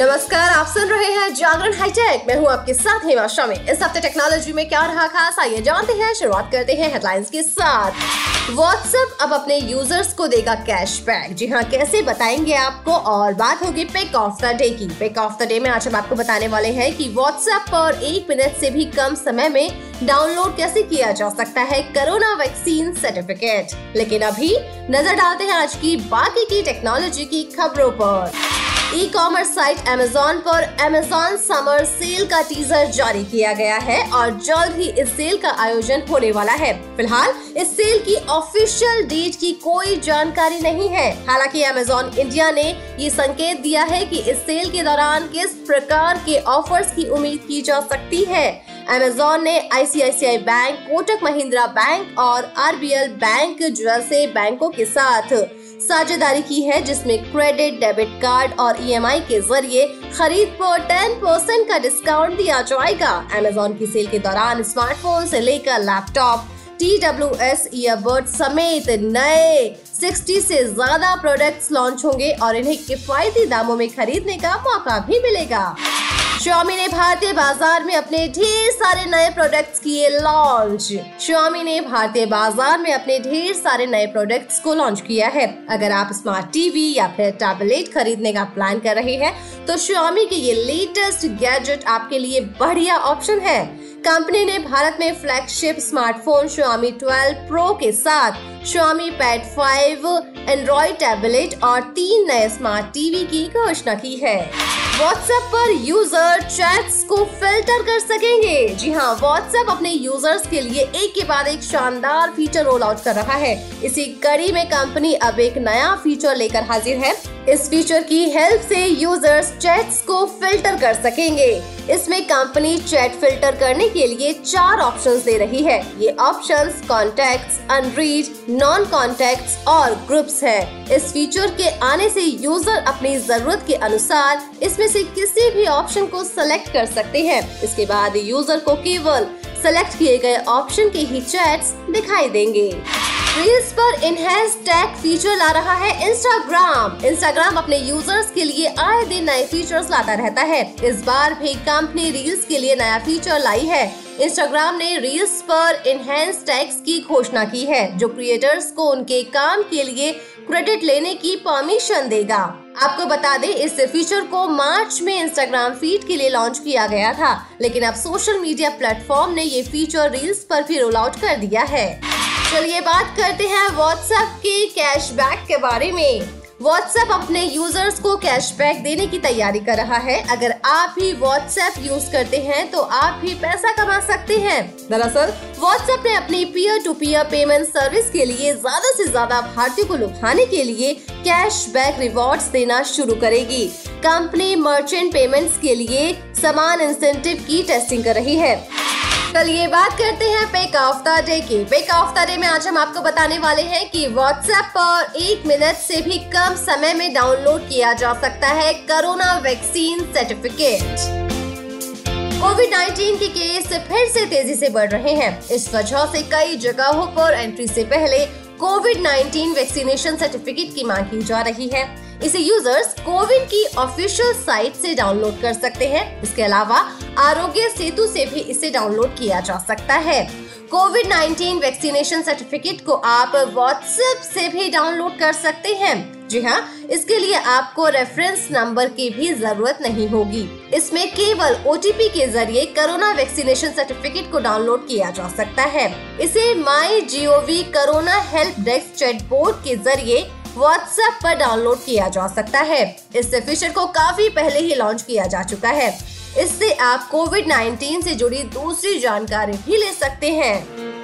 नमस्कार, आप सुन रहे हैं जागरण हाईटेक। मैं हूँ आपके साथ हेमा शामी। इस हफ़्ते टेक्नोलॉजी में क्या रहा खास, आइए जानते हैं। शुरुआत करते हैं हेडलाइंस के साथ। व्हाट्सएप अब अपने यूज़र्स को देगा कैशबैक जी हाँ कैसे बताएँगे आपको? और बात होगी पिक ऑफ़ द डे की। पिक ऑफ़ द डे में आज हम आपको बताने वाले हैं कि व्हाट्सएप पर एक मिनट से भी कम समय में डाउनलोड कैसे किया जा सकता है? कोरोना वैक्सीन सर्टिफिकेट लेकिन अभी नज़र डालते हैं आज की बाकी की टेक्नोलॉजी की खबरों पर। ई कॉमर्स साइट Amazon पर Amazon समर सेल का टीजर जारी किया गया है और जल्द ही इस सेल का आयोजन होने वाला है। फ़िलहाल, इस सेल की ऑफिशियल डेट की कोई जानकारी नहीं है। हालाँकि Amazon इंडिया ने ये संकेत दिया है कि इस सेल के दौरान किस प्रकार के ऑफर्स की उम्मीद की जा सकती है। Amazon ने ICICI bank Kotak Mahindra bank और आरबीएल बैंक जैसे बैंकों के साथ साझेदारी की है, जिसमें क्रेडिट, डेबिट कार्ड और ईएमआई के ज़रिए खरीद पर 10 परसेंट का डिस्काउंट दिया जाएगा। अमेजोन की सेल के दौरान स्मार्टफ़ोन से लेकर laptop T W S earbud समेत नए 60 से ज़्यादा प्रोडक्ट्स लॉन्च होंगे और इन्हें किफायती दामों में खरीदने का मौका भी मिलेगा। Xiaomi ने भारतीय बाज़ार में अपने ढेर सारे नए प्रोडक्ट्स किए लॉन्च Xiaomi ने भारतीय बाज़ार में अपने ढेर सारे नए प्रोडक्ट्स को लॉन्च किया है। अगर आप स्मार्ट टीवी या फिर टैबलेट खरीदने का प्लान कर रहे हैं तो Xiaomi के ये लेटेस्ट गैजेट आपके लिए बढ़िया ऑप्शन है। कंपनी ने भारत में फ्लैगशिप स्मार्टफ़ोन Xiaomi 12 Pro के साथ Xiaomi Pad 5 एंड्रॉइड टैबलेट और तीन नए स्मार्ट टीवी की घोषणा की है। व्हाट्सएप पर यूज़र चैट्स को फ़िल्टर कर सकेंगे। जी हाँ व्हाट्सएप अपने यूज़र्स के लिए एक के बाद एक शानदार फीचर रोल आउट कर रहा है। इसी कड़ी में कंपनी अब एक नया फीचर लेकर हाजिर है। इस फीचर की हेल्प से यूज़र्स चैट्स को फ़िल्टर कर सकेंगे। इसमें कंपनी चैट फ़िल्टर करने के लिए चार ऑप्शंस दे रही है। ये options contacts, unread non contacts और ग्रुप्स है। इस फीचर के आने से यूज़र अपनी ज़रूरत के अनुसार इसमें से किसी भी ऑप्शन को सिलेक्ट कर सकते हैं। इसके बाद यूज़र को केवल सेलेक्ट किए गए ऑप्शन के ही चैट्स दिखाई देंगे। रील्स पर इनहेंस टैग फीचर ला रहा है इंस्टाग्राम इंस्टाग्राम अपने यूज़र्स के लिए आए दिन नए फीचर्स लाता रहता है। इस बार भी कंपनी रील्स के लिए नया फीचर लाई है। इंस्टाग्राम ने रील्स पर इनहेंस टैग्स की घोषणा की है, जो क्रिएटर्स को उनके काम के लिए क्रेडिट लेने की परमिशन देगा। आपको बता दें, इस फीचर को मार्च में इंस्टाग्राम फ़ीड के लिए लॉन्च किया गया था, लेकिन अब सोशल मीडिया प्लेटफॉर्म ने ये फीचर रील्स पर भी रोल आउट कर दिया है। चलिए बात करते हैं व्हाट्सएप के कैशबैक के बारे में। व्हाट्सएप अपने यूज़र्स को कैशबैक देने की तैयारी कर रहा है। अगर आप भी व्हाट्सएप यूज़ करते हैं तो आप भी पैसा कमा सकते हैं। दरअसल व्हाट्सएप ने अपनी peer to peer payment service के लिए ज़्यादा से ज़्यादा भारतीयों को लुभाने के लिए कैशबैक रिवॉर्ड्स देना शुरू करेगी। कंपनी मर्चेंट पेमेंट्स के लिए समान इंसेंटिव की टेस्टिंग कर रही है। चलिए बात करते हैं पेक ऑफ़ द डे की। पेक ऑफ़ द डे में आज हम आपको बताने वाले हैं कि व्हाट्सएप पर एक मिनट से भी कम समय में डाउनलोड किया जा सकता है कोरोना वैक्सीन सर्टिफिकेट कोविड 19 के केस फिर से तेज़ी से बढ़ रहे हैं। इस वजह से कई जगहों पर एंट्री से पहले कोविड 19 वैक्सीनेशन सर्टिफिकेट की मांग की जा रही है। इसे यूज़र्स कोविन की ऑफिशियल साइट से डाउनलोड कर सकते हैं। इसके अलावा आरोग्य सेतु से भी इसे डाउनलोड किया जा सकता है। कोविड 19 वैक्सीनेशन सर्टिफिकेट को आप व्हाट्सएप से भी डाउनलोड कर सकते हैं। जी हाँ इसके लिए आपको रेफरेंस नंबर की भी ज़रूरत नहीं होगी। इसमें केवल ओटीपी के ज़रिए कोरोना वैक्सीनेशन सर्टिफिकेट को डाउनलोड किया जा सकता है। इसे my GOV corona help desk chat board के ज़रिए व्हाट्सएप पर डाउनलोड किया जा सकता है। इस फीचर को काफ़ी पहले ही लॉन्च किया जा चुका है। इससे आप कोविड 19 से जुड़ी दूसरी जानकारी भी ले सकते हैं।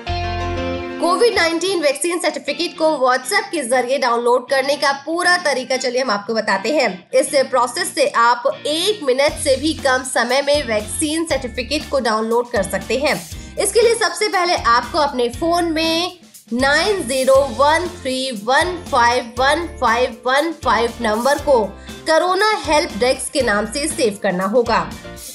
कोविड 19 वैक्सीन सर्टिफिकेट को व्हाट्सएप के ज़रिए डाउनलोड करने का पूरा तरीका चलिए हम आपको बताते हैं। इस प्रोसेस से आप एक मिनट से भी कम समय में वैक्सीन सर्टिफिकेट को डाउनलोड कर सकते हैं। इसके लिए सबसे पहले आपको अपने फ़ोन में nine zero one three one five one five one five number को कोरोना हेल्प डेस्क के नाम से सेव करना होगा।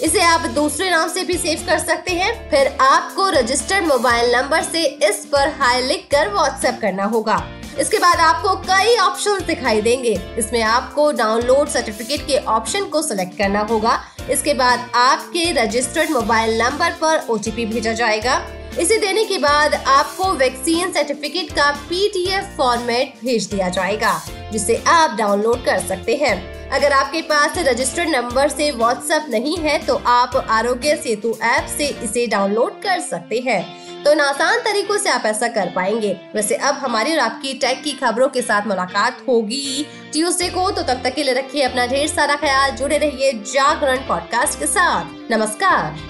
इसे आप दूसरे नाम से भी सेव कर सकते हैं। फिर आपको रजिस्टर्ड मोबाइल नंबर से इस पर हाई लिख कर व्हाट्सएप करना होगा। इसके बाद आपको कई ऑप्शन दिखाई देंगे। इसमें आपको डाउनलोड सर्टिफिकेट के ऑप्शन को सिलेक्ट करना होगा। इसके बाद आपके रजिस्टर्ड मोबाइल नंबर पर ओटीपी भेजा जाएगा। इसे देने के बाद आपको वैक्सीन सर्टिफिकेट का पीडीएफ फॉर्मेट भेज दिया जाएगा, जिसे आप डाउनलोड कर सकते हैं। अगर आपके पास रजिस्टर्ड नंबर से व्हाट्सएप नहीं है तो आप आरोग्य सेतु ऐप से इसे डाउनलोड कर सकते हैं। तो इन आसान तरीकों से आप ऐसा कर पाएँगे। वैसे अब हमारी और आपकी टैग की खबरों के साथ मुलाकात होगी। ट्यूसडे को तो तब तक के लिए रखिए अपना ढेर सारा ख्याल, जुड़े रहिए जागरण पॉडकास्ट के साथ। नमस्कार।